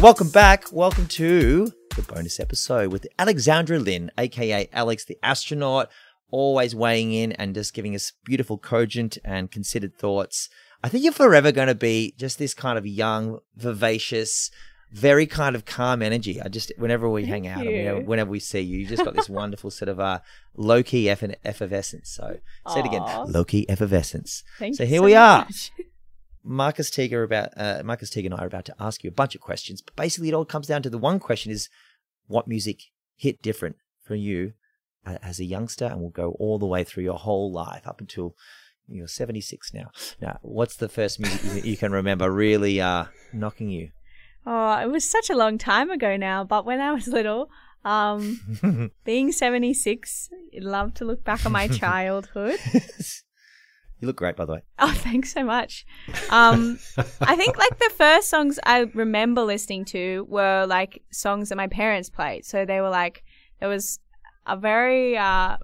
Welcome back. Welcome to the bonus episode with Alexandra Lynn, aka Alex the astronaut, always weighing in and just giving us beautiful, cogent, and considered thoughts. I think you're forever going to be just this kind of young, vivacious, very kind of calm energy. I just, whenever we hang out, and whenever, whenever we see you, you just got this wonderful sort of uh, low key eff- effervescence. So, say it again low key effervescence. Thank So here we are. Marcus Teague are about uh, Marcus Teague and I are about to ask you a bunch of questions, but basically it all comes down to the one question: is what music hit different for you uh, as a youngster, and will go all the way through your whole life up until you're 76 now. Now, what's the first music you, you can remember really uh, knocking you? Oh, it was such a long time ago now, but when I was little, um, being 76, I'd love to look back on my childhood. You look great, by the way. Oh, thanks so much. Um, I think like the first songs I remember listening to were like songs that my parents played. So they were like, there was a very uh,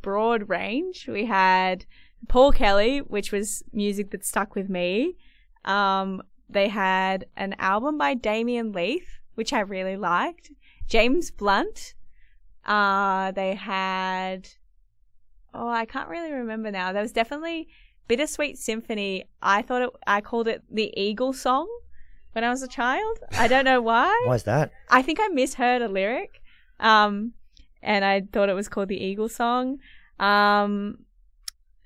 broad range. We had Paul Kelly, which was music that stuck with me. Um, they had an album by Damien Leith, which I really liked. James Blunt. Uh, they had oh, I can't really remember now. There was definitely Bittersweet Symphony. I thought it, I called it the Eagle song when I was a child. I don't know why. Why is that? I think I misheard a lyric. Um, and I thought it was called the Eagle song. Um,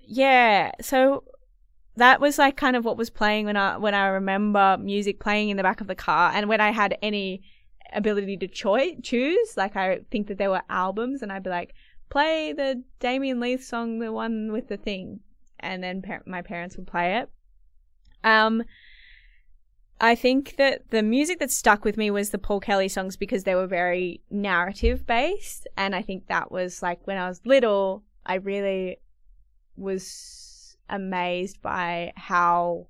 yeah, so that was like kind of what was playing when I when I remember music playing in the back of the car, and when I had any ability to choi- choose, like I think that there were albums, and I'd be like, play the Damien Leith song, the one with the thing, and then par- my parents would play it. Um, I think that the music that stuck with me was the Paul Kelly songs because they were very narrative based. And I think that was like when I was little, I really was amazed by how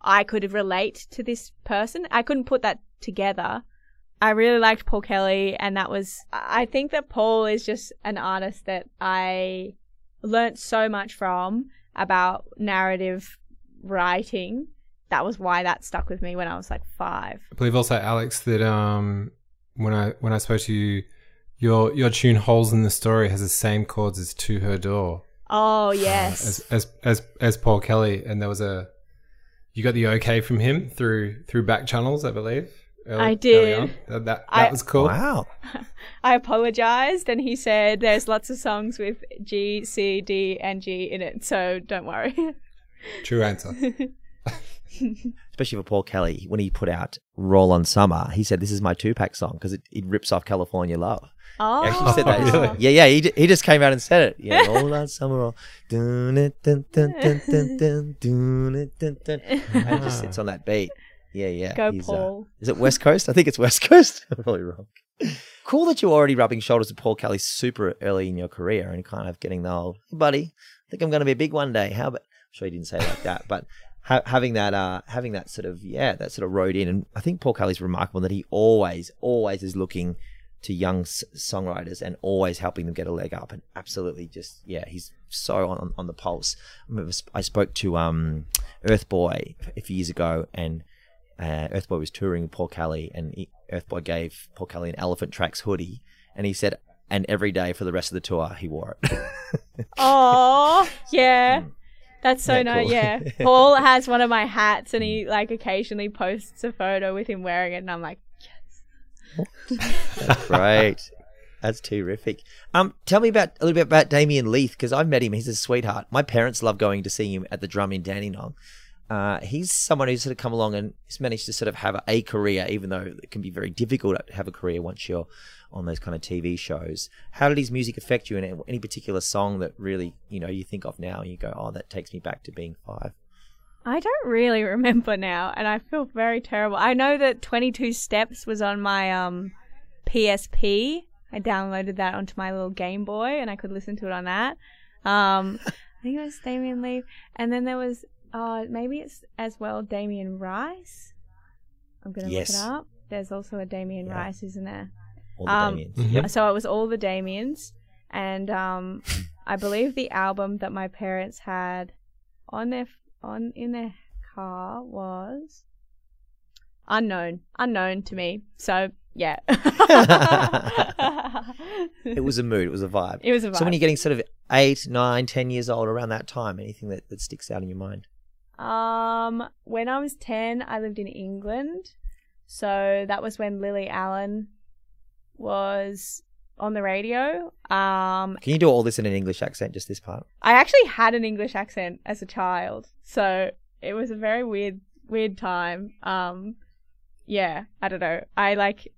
I could relate to this person. I couldn't put that together. I really liked Paul Kelly, and that was, I think that Paul is just an artist that I learnt so much from about narrative writing that was why that stuck with me when I was like five. I believe also Alex that um when I when I spoke to you, your your tune "Holes in the Story" has the same chords as "To Her Door" Oh uh, yes, as as as as Paul Kelly, and there was a you got the okay from him through through back channels, I believe. Early- I did. early on. That that, I- was cool. Wow. I apologized, and he said there's lots of songs with G, C, D, and G in it, so don't worry. True answer. Especially for Paul Kelly, when he put out Roll on Summer, he said, This is my Tupac song because it, it rips off California Love. oh, He actually said oh. that. Oh, really? Yeah, yeah. He, j- he just came out and said it. Yeah, roll on summer roll. Dun, dun, dun, dun, dun, dun, dun, dun, dun, dun. And it just sits on that beat. Yeah, yeah. Go He's, uh, Paul. is it West Coast? I think it's West Coast. I'm probably wrong. Cool that you're already rubbing shoulders with Paul Kelly super early in your career and kind of getting the old, "Hey, buddy, I think I'm going to be a big one day. How about, I'm sure he didn't say it like that, but ha- having that, uh, having that sort of, yeah, that sort of road in. And I think Paul Kelly's remarkable that he always, always is looking to young s- songwriters and always helping them get a leg up and absolutely just yeah he's so on on the pulse I, remember sp- I spoke to um Urthboy a few years ago and uh, Urthboy was touring Paul Kelly and he, Urthboy gave Paul Kelly an Elephant Tracks hoodie and he said and every day for the rest of the tour he wore it Oh, yeah. That's so Yeah, nice. cool. Yeah. Paul has one of my hats and he like occasionally posts a photo with him wearing it and I'm like, yes. That's great. That's terrific. Um, tell me about a little bit about Damien Leith because I've met him. He's a sweetheart. My parents love going to see him at the drum in Dandenong. Uh, he's someone who's sort of come along and has managed to sort of have a career, even though it can be very difficult to have a career once you're on those kind of TV shows. How did his music affect you? And any particular song that really, you know, you think of now and you go, "Oh, that takes me back to being five. I don't really remember now, and I feel very terrible. I know that 22 Steps was on my um PSP. I downloaded that onto my little Game Boy, and I could listen to it on that. Um, I think it was Damien Leith, and then there was uh maybe it's as well Damien Rice. I'm gonna Yes. look it up. There's also a Damien Yeah. Rice, isn't there? All the Um, Damiens. Mhm. Yep. So it was all the Damiens, and um, I believe the album that my parents had on their on in their car was unknown, unknown to me. So yeah, It was a mood. It was a vibe. It was a vibe. So when you're getting sort of eight, nine, ten years old, around that time, anything that, that sticks out in your mind? Um, when I was 10, I lived in England. So that was when Lily Allen was on the radio. Um, Can you do all this in an English accent? Just this part. I actually had an English accent as a child. So it was a very weird, weird time. Um, yeah, I don't know. I like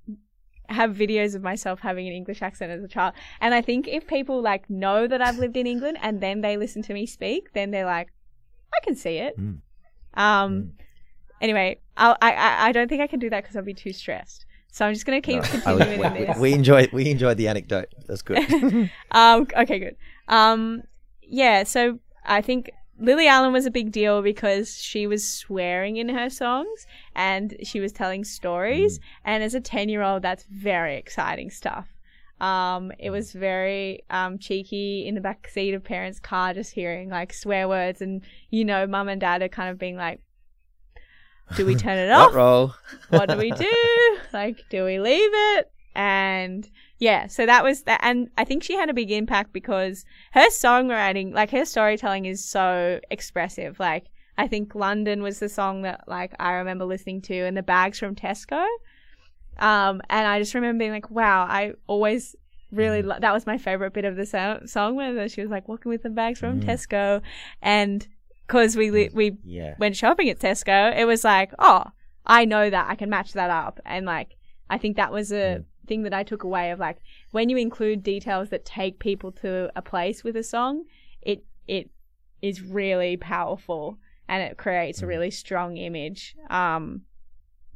have videos of myself having an English accent as a child. And I think if people like know that I've lived in England and then they listen to me speak, then they're like, I can see it. Mm. Um, anyway, I'll, I, I, don't think I can do that because I'll be too stressed. So I'm just going to keep No, continuing in we, this. we enjoyed we enjoyed the anecdote. That's good. um, okay, good. Um, yeah, so I think Lily Allen was a big deal because she was swearing in her songs and she was telling stories. And as a 10 year old, that's very exciting stuff. Um, it was very um, cheeky in the back seat of parents' car, just hearing like swear words, and you know, mum and dad are kind of being like, "Do we turn it off? What roll? what do we do? Like, do we leave it? And yeah, so that was that. And I think she had a big impact because her songwriting, like her storytelling is so expressive. Like, I think London was the song that like I remember listening to and the bags from Tesco. Um, and I just remember being like, wow, I always really, lo- that was my favorite bit of the so- song where she was like walking with the bags from Mm. Tesco. And cause we, li- we Yeah. went shopping at Tesco, it was like, oh, I know that I can match that up. And like, I think that was a thing that I took away of like, when you include details that take people to a place with a song, it, it is really powerful and it creates a really strong image. Um,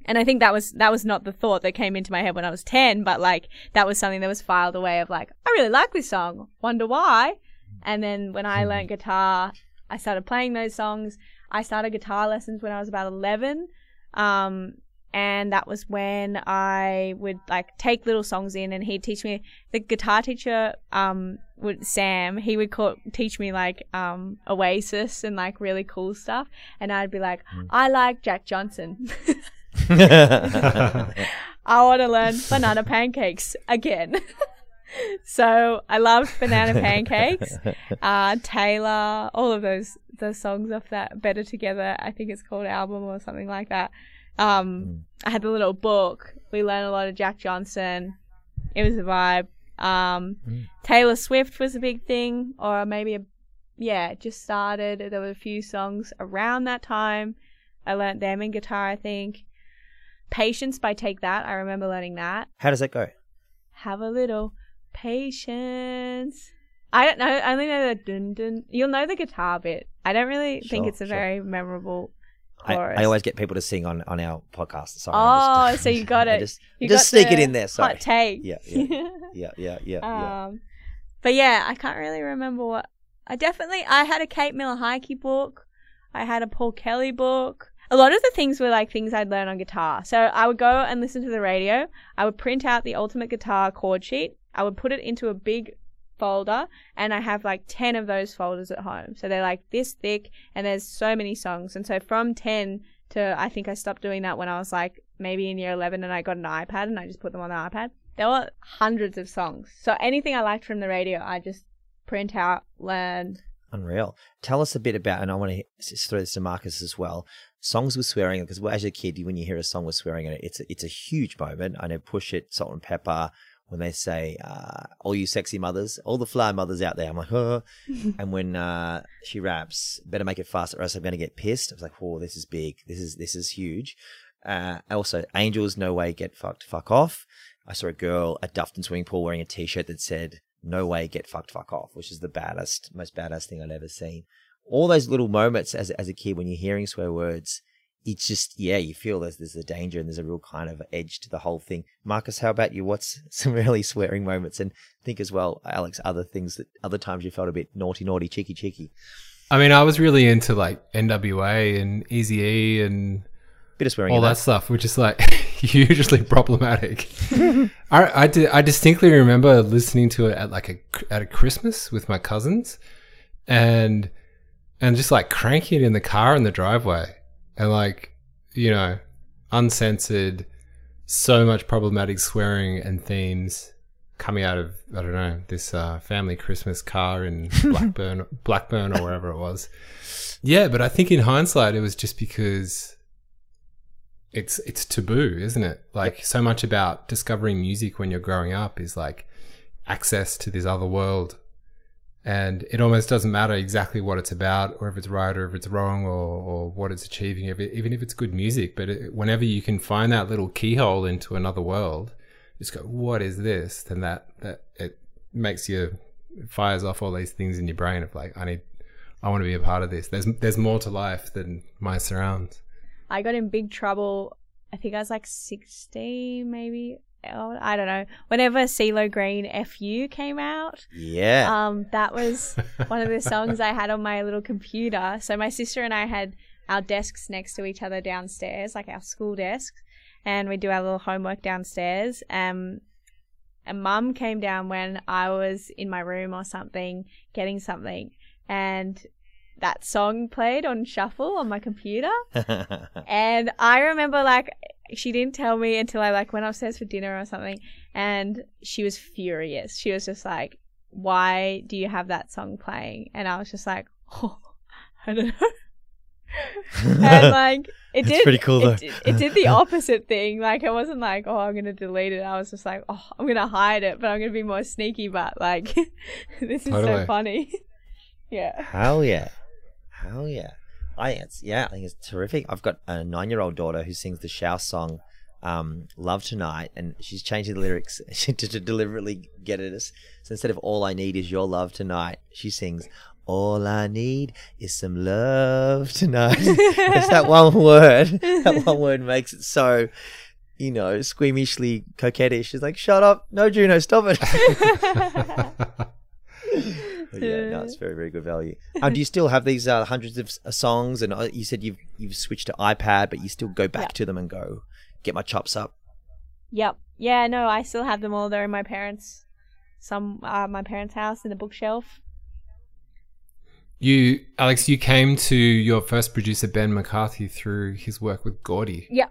and I think that was, that was not the thought that came into my head when I was 10, but like, that was something that was filed away of like, I really like this song. Wonder why? And then when I learned guitar, I started playing those songs. I started guitar lessons when I was about 11. Um, and that was when I would like take little songs in and he'd teach me the guitar teacher, um, would Sam, he would call, teach me like, um, Oasis and like really cool stuff. And I'd be like, I like Jack Johnson. I want to learn banana pancakes again. so I loved banana pancakes uh, Taylor, all of those those songs off that Better Together, I think it's called album or something like that. Um, I had the little book. We learned a lot of Jack Johnson. It was a vibe. Um, Mm. Taylor Swift was a big thing, or maybe a yeah, it just started. There were a few songs around that time. I learnt them in guitar, I think. Patience by Take That. I remember learning that How does that go? have a little patience. I don't know. I only know the dun dun. You'll know the guitar bit. I don't really think it's a sure. very memorable I. I always get people to sing on, on our podcast. Sorry. Oh, just- so you got I it. Just, you just sneak it in there. Sorry. Hot take. Yeah, yeah, yeah, yeah, yeah, yeah. um, but yeah, I can't really remember what. I definitely I had a Kate Miller Heidke book. I had a Paul Kelly book. A lot of the things were like things I'd learn on guitar. So I would go and listen to the radio. I would print out the ultimate guitar chord sheet. I would put it into a big folder and I have like 10 of those folders at home. So they're like this thick and there's so many songs. And so from 10 to I think I stopped doing that when I was like maybe in year 11 and I got an iPad and I just put them on the iPad. There were hundreds of songs. So anything I liked from the radio, I just print out, learn. Unreal. Tell us a bit about, and I want to throw this to Marcus as well. Songs with swearing, because as a kid, when you hear a song with swearing in it, it's a, it's a huge moment. I know Push It, Salt-N-Pepa, when they say, uh, "All you sexy mothers, all the fly mothers out there," I'm like, "Oh," and when uh, she raps, "Better make it fast, or else I'm going to get pissed." I was like, "Oh, this is big. This is this is huge." Uh, also, Angels, no way, get fucked, fuck off. I saw a girl at Dufton swimming pool wearing a t-shirt that said, "No way, get fucked, fuck off," which is the baddest, most badass thing I'd ever seen. All those little moments as as a kid when you're hearing swear words, it's just yeah, you feel there's there's a danger and there's a real kind of edge to the whole thing. Marcus, how about you? What's some really swearing moments? And think as well, Alex, other things that other times you felt a bit naughty, naughty, cheeky, cheeky. I mean, I was really into like NWA and Easy E and Bit of swearing. all in that stuff, which is like hugely problematic. I, I, di- I distinctly remember listening to it at like a at a Christmas with my cousins, and and just like cranking it in the car in the driveway, and like you know, uncensored, so much problematic swearing and themes coming out of I don't know this uh, family Christmas car in Blackburn, Blackburn or wherever it was. Yeah, but I think in hindsight, it was just because it's it's taboo, isn't it? Like so much about discovering music when you're growing up is like access to this other world. And it almost doesn't matter exactly what it's about, or if it's right, or if it's wrong, or, or what it's achieving, if it, even if it's good music. But it, whenever you can find that little keyhole into another world, just go, what is this? Then that that it makes you it fires off all these things in your brain of like, I need, I want to be a part of this. There's there's more to life than my surrounds. I got in big trouble. I think I was like 16, maybe. I don't know. Whenever CeeLo Green FU came out, Yeah. um, that was one of the songs I had on my little computer. So my sister and I had our desks next to each other downstairs, like our school desks, and we do our little homework downstairs. Um, and mum came down when I was in my room or something, getting something, and that song played on shuffle on my computer. And I remember like she didn't tell me until I like went upstairs for dinner or something and she was furious. She was just like, Why do you have that song playing? And I was just like, Oh, I don't know. and like it did pretty cool, it, though. did- it did the opposite thing. Like I wasn't like, Oh, I'm gonna delete it. I was just like, Oh, I'm gonna hide it, but I'm gonna be more sneaky, but like this is so funny. yeah. Hell yeah. Hell yeah. I think it's yeah, I think it's terrific. I've got a nine year old daughter who sings the Shouse song um, Love Tonight and she's changing the lyrics to, to deliberately get it as so instead of all I need is your love tonight, she sings all I need is some love tonight. it's that one word. That one word makes it so, you know, squeamishly coquettish. She's like, shut up. No, Juno, stop it. But yeah, no, it's very, very good value. Um, do you still have these uh, hundreds of s- uh, songs? And uh, you said you've you've switched to iPad, but you still go back Yeah. to them and go get my chops up. Yep. Yeah, no, I still have them all. They're in my parents' some uh, my parents' house in the bookshelf. You, Alex, you came to your first producer Ben McCarthy through his work with Gordi. Yeah.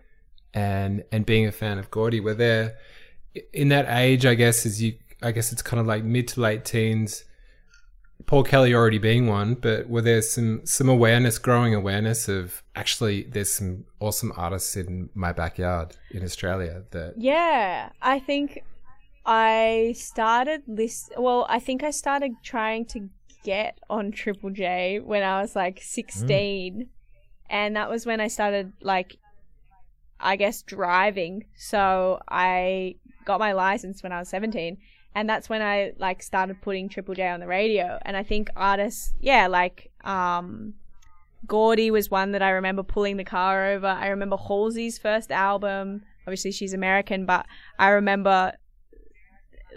And and being a fan of Gordi, were there in that age? I guess as you, I guess it's kind of like mid to late teens. Paul Kelly already being one, but were there some some awareness, growing awareness of actually there's some awesome artists in my backyard in Australia that Yeah, I think I started list. Well, I think I started trying to get on Triple J when I was like sixteen, and that was when I started like, I guess driving. So I got my license when I was seventeen, and that's when I like started putting Triple J on the radio. And I think artists, yeah, like um. Gordi was one that I remember pulling the car over. I remember Halsey's first album. Obviously, she's American, but I remember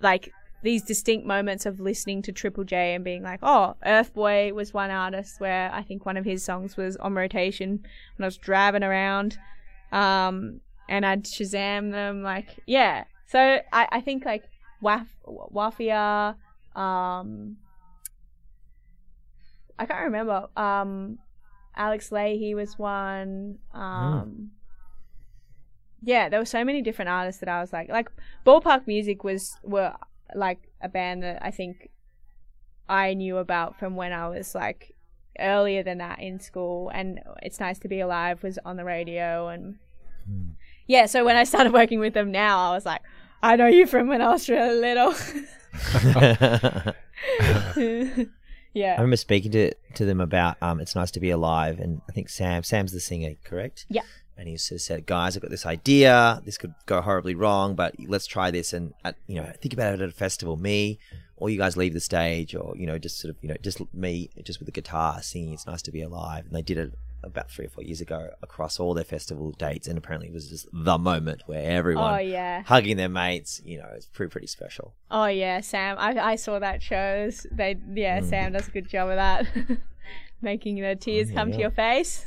like these distinct moments of listening to Triple J and being like, oh, Urthboy was one artist where I think one of his songs was on rotation when I was driving around. Um, and I'd Shazam them. Like, yeah. So I, I think like Waf- Wafia, um, I can't remember. Um, Alex Lahey was one. Um, yeah, there were so many different artists that I was like, like Ballpark Music was were like a band that I think I knew about from when I was like earlier than that in school, and it's nice to be alive was on the radio, and yeah. So when I started working with them now, I was like, I know you from when I was really little. Yeah. I remember speaking to to them about um, it's nice to be alive, and I think Sam Sam's the singer, correct? Yeah. And he sort of said, "Guys, I've got this idea. This could go horribly wrong, but let's try this." And at, you know, think about it at a festival. Me, or you guys leave the stage, or you know, just sort of you know, just me, just with the guitar singing. It's nice to be alive, and they did it about three or four years ago across all their festival dates, and apparently it was just the moment where everyone oh yeah, hugging their mates. You know, it's pretty pretty special. oh yeah. Sam, I I saw that shows. They yeah, Sam does a good job of that, making the tears come to your face.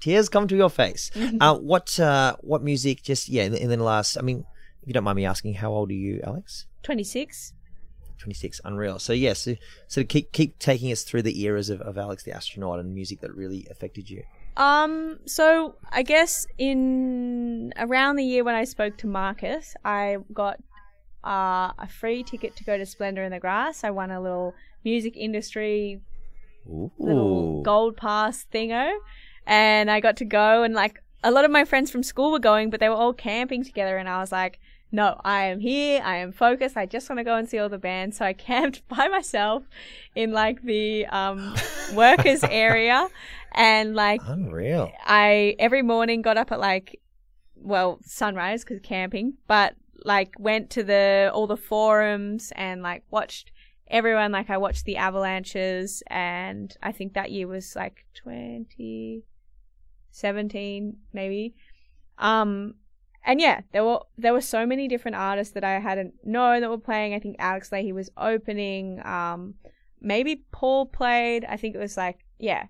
tears come to your face. Mm-hmm. uh, what uh, what music? Just yeah, in the, in the last. I mean, if you don't mind me asking, how old are you, Alex? Twenty six. Twenty six. Unreal. So yes, so, so keep keep taking us through the eras of, of Alex the astronaut and music that really affected you. Um, so I guess in around the year when I spoke to Marcus, I got uh, a free ticket to go to Splendor in the Grass. I won a little music industry little gold pass thingo, and I got to go and like a lot of my friends from school were going, but they were all camping together, and I was like. No, I am here. I am focused. I just want to go and see all the bands. So I camped by myself in like the um, workers area, and like Unreal. I every morning got up at like well sunrise because camping, but like went to the all the forums and like watched everyone. Like I watched the avalanches, and I think that year was like twenty seventeen maybe. Um, and yeah, there were there were so many different artists that I hadn't known that were playing. I think Alex Lahey was opening. Um, maybe Paul played. I think it was like yeah,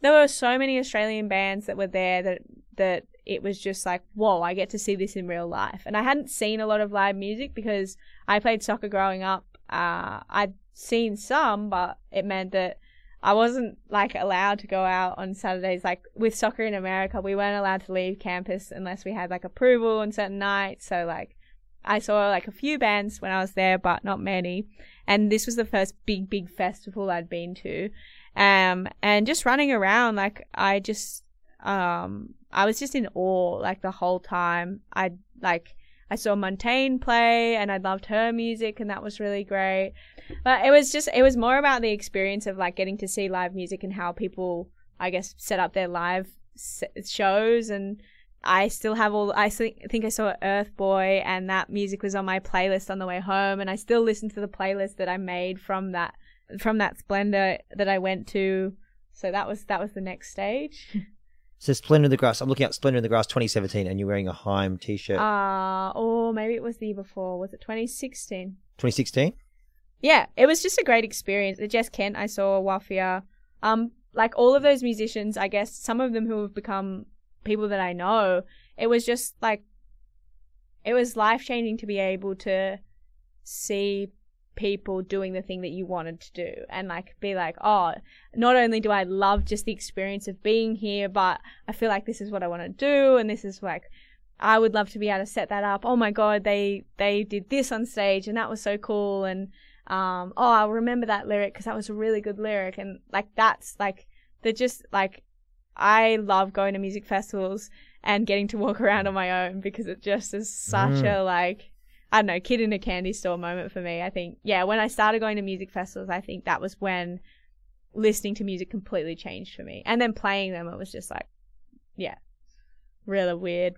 there were so many Australian bands that were there that that it was just like whoa, I get to see this in real life. And I hadn't seen a lot of live music because I played soccer growing up. Uh, I'd seen some, but it meant that I wasn't like allowed to go out on Saturdays. Like with soccer in America, we weren't allowed to leave campus unless we had like approval on certain nights. So like I saw like a few bands when I was there, but not many. And this was the first big, big festival I'd been to. Um, and just running around, like I just, um, I was just in awe like the whole time. I like I saw Montaigne play and I loved her music and that was really great. But it was just it was more about the experience of like getting to see live music and how people I guess set up their live s- shows and I still have all I think I saw Urthboy and that music was on my playlist on the way home and I still listen to the playlist that I made from that from that splendor that I went to. So that was that was the next stage. So Splendor in the Grass. I'm looking at Splendor in the Grass 2017, and you're wearing a Haim t-shirt. Uh or maybe it was the year before. Was it 2016? 2016. Yeah, it was just a great experience. The Jess Kent I saw, Wafia, um, like all of those musicians, I guess some of them who have become people that I know. It was just like it was life changing to be able to see people doing the thing that you wanted to do and like be like, oh, not only do I love just the experience of being here, but I feel like this is what I want to do and this is like I would love to be able to set that up. Oh my god, they they did this on stage and that was so cool and um oh, I'll remember that lyric because that was a really good lyric and like that's like they're just like I love going to music festivals and getting to walk around on my own because it just is such Mm. a like I don't know, kid in a candy store moment for me. I think yeah, when I started going to music festivals, I think that was when listening to music completely changed for me. And then playing them, it was just like yeah, really weird.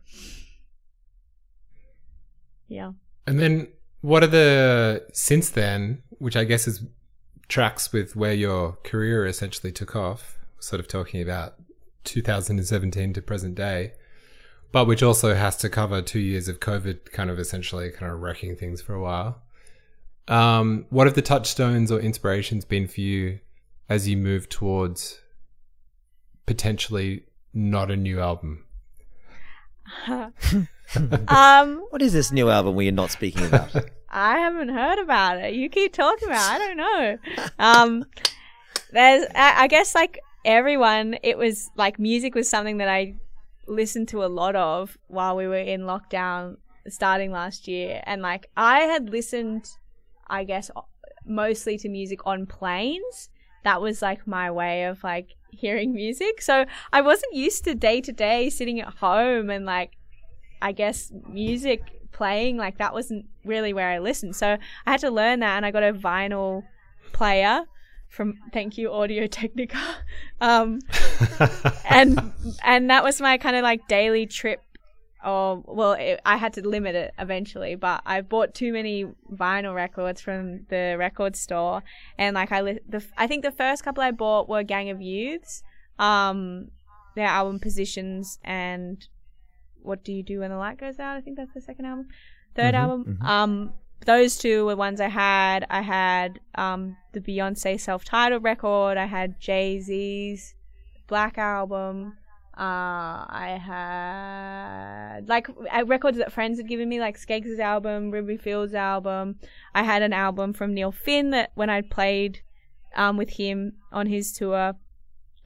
Yeah. And then what are the since then, which I guess is tracks with where your career essentially took off, sort of talking about 2017 to present day, but which also has to cover two years of COVID, kind of essentially kind of wrecking things for a while. Um, what have the touchstones or inspirations been for you as you move towards potentially not a new album? um, What is this new album we are not speaking about? I haven't heard about it. You keep talking about. it. I don't know. Um, there's, I, I guess, like everyone, it was like music was something that I listened to a lot of while we were in lockdown starting last year, and like I had listened, I guess, mostly to music on planes. That was like my way of like hearing music. So I wasn't used to day to day sitting at home and like I guess music playing like that wasn't really where I listened. So I had to learn that and I got a vinyl player from thank you Audio Technica. Um and and that was my kind of like daily trip or well it, I had to limit it eventually but I bought too many vinyl records from the record store and like I li- the I think the first couple I bought were Gang of Youths um their album Positions and what do you do when the light goes out? I think that's the second album. 3rd Mhm, album. mhm. Um, those two were ones I had. I had um the Beyonce self-titled record. I had Jay Z's Black album. Uh, I had like uh, records that friends had given me, like Skegss' album, Ruby Fields' album. I had an album from Neil Finn that when I played um with him on his tour.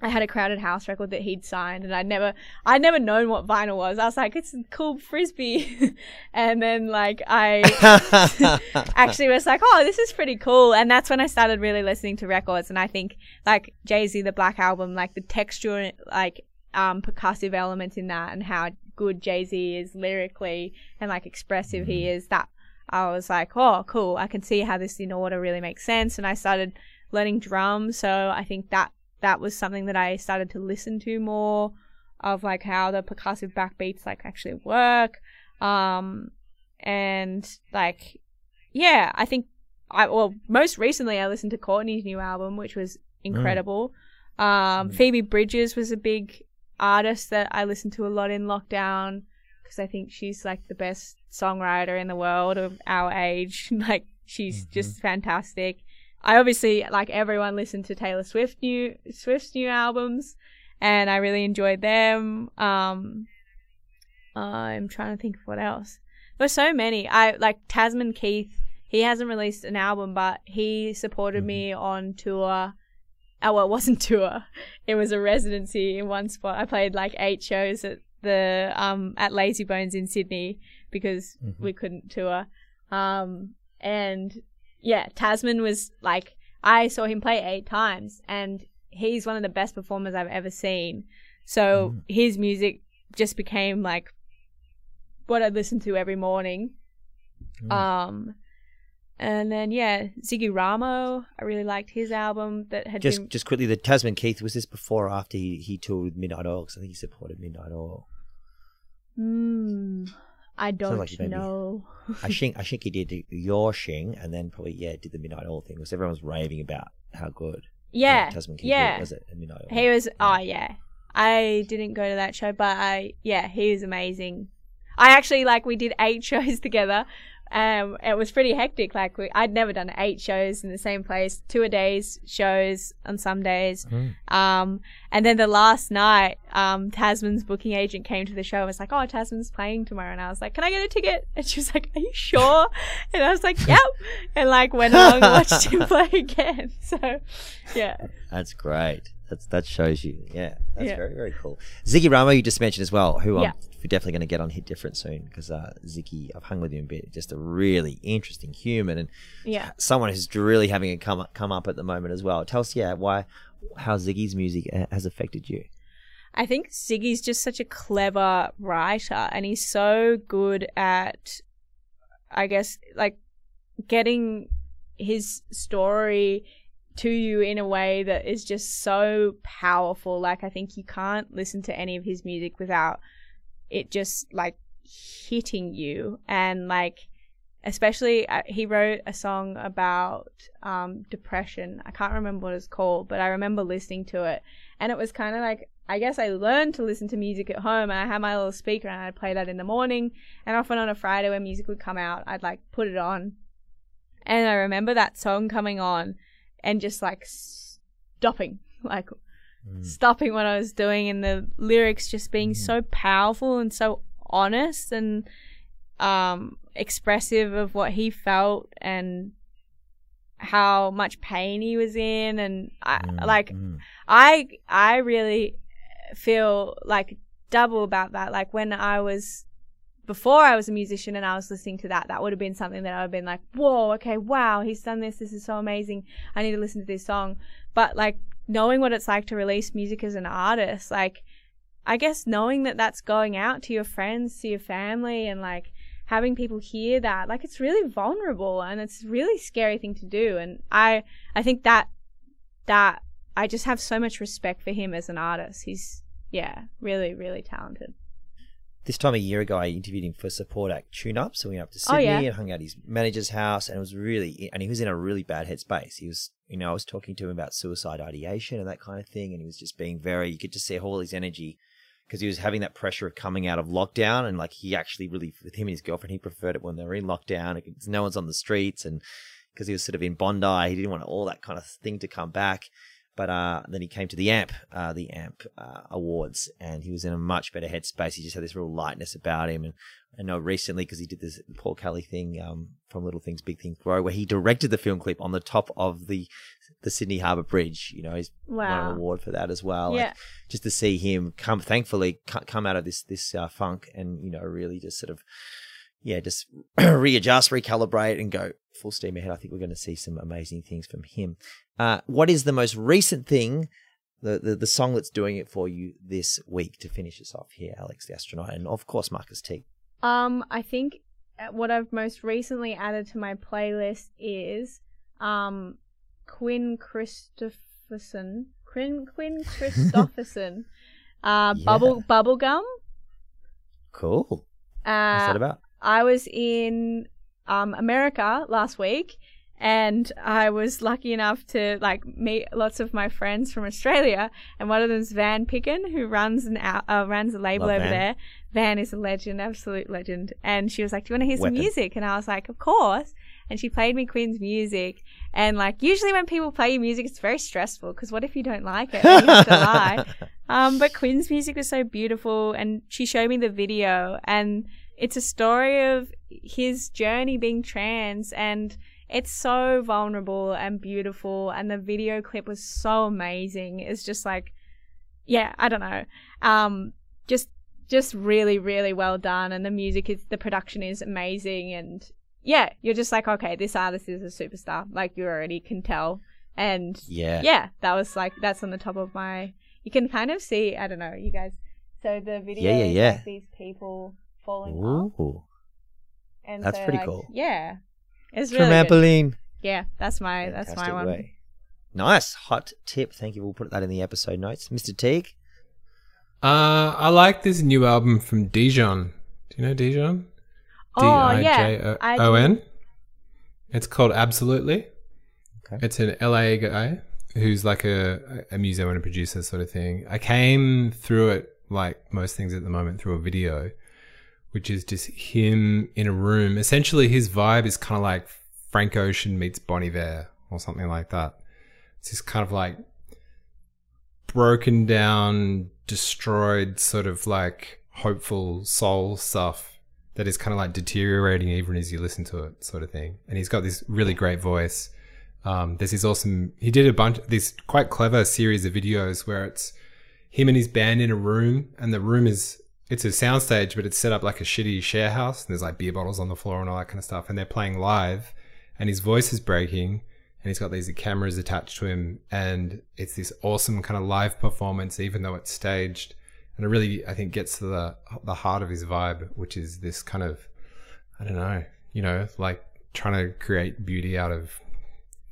I had a Crowded House record that he'd signed, and I'd never, I'd never known what vinyl was. I was like, it's cool frisbee, and then like I actually was like, oh, this is pretty cool, and that's when I started really listening to records. And I think like Jay Z, the Black Album, like the texture, like um, percussive elements in that, and how good Jay Z is lyrically and like expressive he is. That I was like, oh, cool. I can see how this in order really makes sense, and I started learning drums. So I think that that was something that I started to listen to more of like how the percussive backbeats like actually work. Um, and like, yeah, I think I, well, most recently I listened to Courtney's new album, which was incredible. Mm. Um, mm. Phoebe Bridgers was a big artist that I listened to a lot in lockdown because I think she's like the best songwriter in the world of our age. like, she's mm-hmm. just fantastic. I obviously, like everyone, listened to Taylor Swift new Swift's new albums, and I really enjoyed them. Um, I'm trying to think of what else. There were so many. I like Tasman Keith. He hasn't released an album, but he supported mm-hmm. me on tour. Oh, well, it wasn't tour. It was a residency in one spot. I played like eight shows at the um at Lazybones in Sydney because mm-hmm. we couldn't tour. Um, and yeah, Tasman was like I saw him play eight times, and he's one of the best performers I've ever seen. So mm. his music just became like what I listened to every morning. Mm. Um, and then yeah, Ziggy Ramo, I really liked his album that had just been... just quickly. The Tasman Keith was this before or after he he toured with Midnight Oil? Because I think he supported Midnight Oil. Hmm. I don't like know. I think I think he did your shing, and then probably yeah did the Midnight Oil thing because everyone was raving about how good. Yeah, Tasman Keith yeah. Was it Midnight Oil? He was. Yeah. Oh yeah, I didn't go to that show, but I yeah he was amazing. I actually like we did eight shows together um, it was pretty hectic. Like we, I'd never done eight shows in the same place, two a days shows on some days. Mm. Um, and then the last night, um, Tasman's booking agent came to the show and was like, "Oh, Tasman's playing tomorrow," and I was like, "Can I get a ticket?" And she was like, "Are you sure?" and I was like, "Yep," and like went along and watched him play again. So, yeah, that's great. That's that shows you. Yeah, that's yeah. very very cool. Ziggy Ramo, you just mentioned as well, who yeah. I'm definitely going to get on Hit Different soon because uh, Ziggy, I've hung with him a bit. Just a really interesting human and yeah, someone who's really having a come come up at the moment as well. Tell us, yeah, why how Ziggy's music uh, has affected you. I think Ziggy's just such a clever writer, and he's so good at, I guess, like getting his story to you in a way that is just so powerful. Like I think you can't listen to any of his music without it just like hitting you and like especially uh, he wrote a song about um, depression. I can't remember what it's called, but I remember listening to it and it was kind of like I guess I learned to listen to music at home and I had my little speaker and I'd play that in the morning and often on a Friday when music would come out, I'd like put it on. And I remember that song coming on and just like stopping, like mm. stopping what I was doing, and the lyrics just being mm. so powerful and so honest and um, expressive of what he felt and how much pain he was in, and I mm. like mm. I I really feel like double about that. Like when I was before I was a musician and I was listening to that, that would have been something that I would have been like, whoa, okay, wow, he's done this. This is so amazing. I need to listen to this song. But like knowing what it's like to release music as an artist, like I guess knowing that that's going out to your friends, to your family, and like having people hear that, like it's really vulnerable and it's a really scary thing to do. And I, I think that, that I just have so much respect for him as an artist. He's, yeah, really, really talented this time a year ago, I interviewed him for Support Act Tune Up. So we went up to Sydney oh, yeah. and hung out his manager's house, and it was really, and he was in a really bad headspace. He was, you know, I was talking to him about suicide ideation and that kind of thing, and he was just being very, you could just see all his energy because he was having that pressure of coming out of lockdown, and like he actually really, with him and his girlfriend, he preferred it when they were in lockdown. Because no one's on the streets, and because he was sort of in Bondi, he didn't want all that kind of thing to come back. But uh, then he came to the AMP, uh, the AMP uh, Awards, and he was in a much better headspace. He just had this real lightness about him. And I know recently because he did this Paul Kelly thing um, from Little Things, Big Things Grow, where he directed the film clip on the top of the the Sydney Harbour Bridge. You know, he's won an award for that as well. Yeah. just to see him come, thankfully, come out of this this uh, funk and you know really just sort of, yeah, just readjust, recalibrate, and go full steam ahead. I think we're going to see some amazing things from him. Uh, what is the most recent thing? The, the, the song that's doing it for you this week to finish us off here, Alex the astronaut, and of course Marcus T. Um, I think uh, what I've most recently added to my playlist is um Quinn Christopherson. Quinn Quinn Christopherson. uh, Yeah. bubble bubblegum. Cool. What's Uh, that about? I was in um, America last week, and I was lucky enough to like meet lots of my friends from Australia. And one of them's Van Picken, who runs an uh, runs a label Love over Van. there. Van is a legend, absolute legend. And she was like, "Do you want to hear Weapon. some music?" And I was like, "Of course." And she played me Quinn's music. And like usually when people play you music, it's very stressful because what if you don't like it? You have to lie. Um, but Quinn's music was so beautiful, and she showed me the video, and it's a story of his journey being trans, and it's so vulnerable and beautiful, and the video clip was so amazing. It's just like, yeah, I don't know, um, just just really really well done, and the music is the production is amazing, and yeah, you're just like, okay, this artist is a superstar, like you already can tell, and yeah. yeah, that was like that's on the top of my. You can kind of see. I don't know, you guys. So the video Yeah, yeah, is yeah. like these people falling off, Ooh. and That's so, pretty like, cool. Yeah, it's really good. Trampoline. Yeah, that's my that's my one. way. Nice hot tip. Thank you. We'll put that in the episode notes. Mr. Teague. Uh, I like this new album from Dijon. Do you know Dijon? Oh yeah, I. D-I-J-O-N. It's called Absolutely. Okay. It's an LA guy who's like a, a muso and a producer sort of thing. I came through it, like most things at the moment, through a video, which is just him in a room. Essentially, his vibe is kind of like Frank Ocean meets Bon Iver or something like that. It's just kind of like broken down, destroyed, sort of like hopeful soul stuff that is kind of like deteriorating even as you listen to it, sort of thing. And he's got this really great voice. Um, there's this awesome. He did a bunch, of this quite clever series of videos where it's him and his band in a room, and the room is it's a soundstage, but it's set up like a shitty share house. And there's like beer bottles on the floor and all that kind of stuff. And they're playing live, and his voice is breaking, and he's got these cameras attached to him, and it's this awesome kind of live performance, even though it's staged. And it really, I think, gets to the the heart of his vibe, which is this kind of, I don't know, you know, like trying to create beauty out of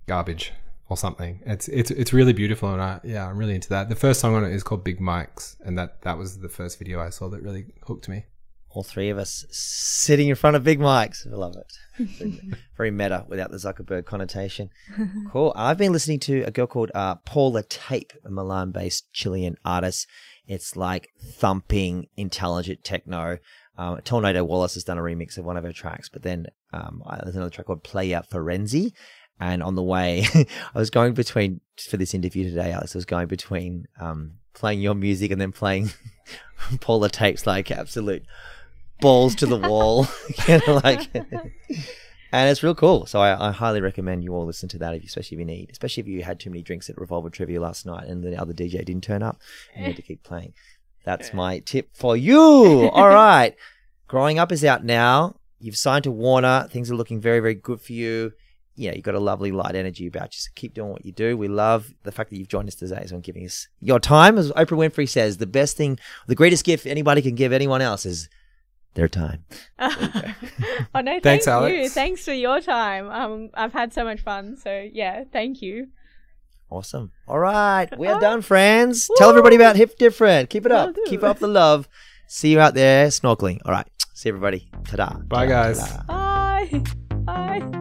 garbage or something. It's it's it's really beautiful, and I yeah, I'm really into that. The first song on it is called Big Mike's, and that that was the first video I saw that really hooked me. All three of us sitting in front of big mics. I love it. Very, very meta without the Zuckerberg connotation. Cool. I've been listening to a girl called uh, Paula Tape, a Milan based Chilean artist. It's like thumping, intelligent techno. Um, Tornado Wallace has done a remix of one of her tracks, but then um, there's another track called Play Out Forenzi. And on the way, I was going between, for this interview today, Alex, I was going between um, playing your music and then playing Paula Tape's like absolute balls to the wall. you know, like, and it's real cool. So I, I highly recommend you all listen to that, if, you, especially if you need, especially if you had too many drinks at Revolver Trivia last night and the other DJ didn't turn up and you had to keep playing. That's my tip for you. All right. Growing Up is out now. You've signed to Warner. Things are looking very, very good for you. Yeah, you've got a lovely light energy about you. So keep doing what you do. We love the fact that you've joined us today as well, giving us your time. As Oprah Winfrey says, the best thing, the greatest gift anybody can give anyone else is their time. oh no, Thanks, thank you. Alex. Thanks for your time. Um, I've had so much fun. So yeah, thank you. Awesome. All right. We are Oh. done, friends. Tell everybody about Hit Different. Keep it up. Keep up the love. See you out there snorkeling. All right. See everybody. Ta-da. Bye, Ta-da, guys. ta-da. Bye. Bye.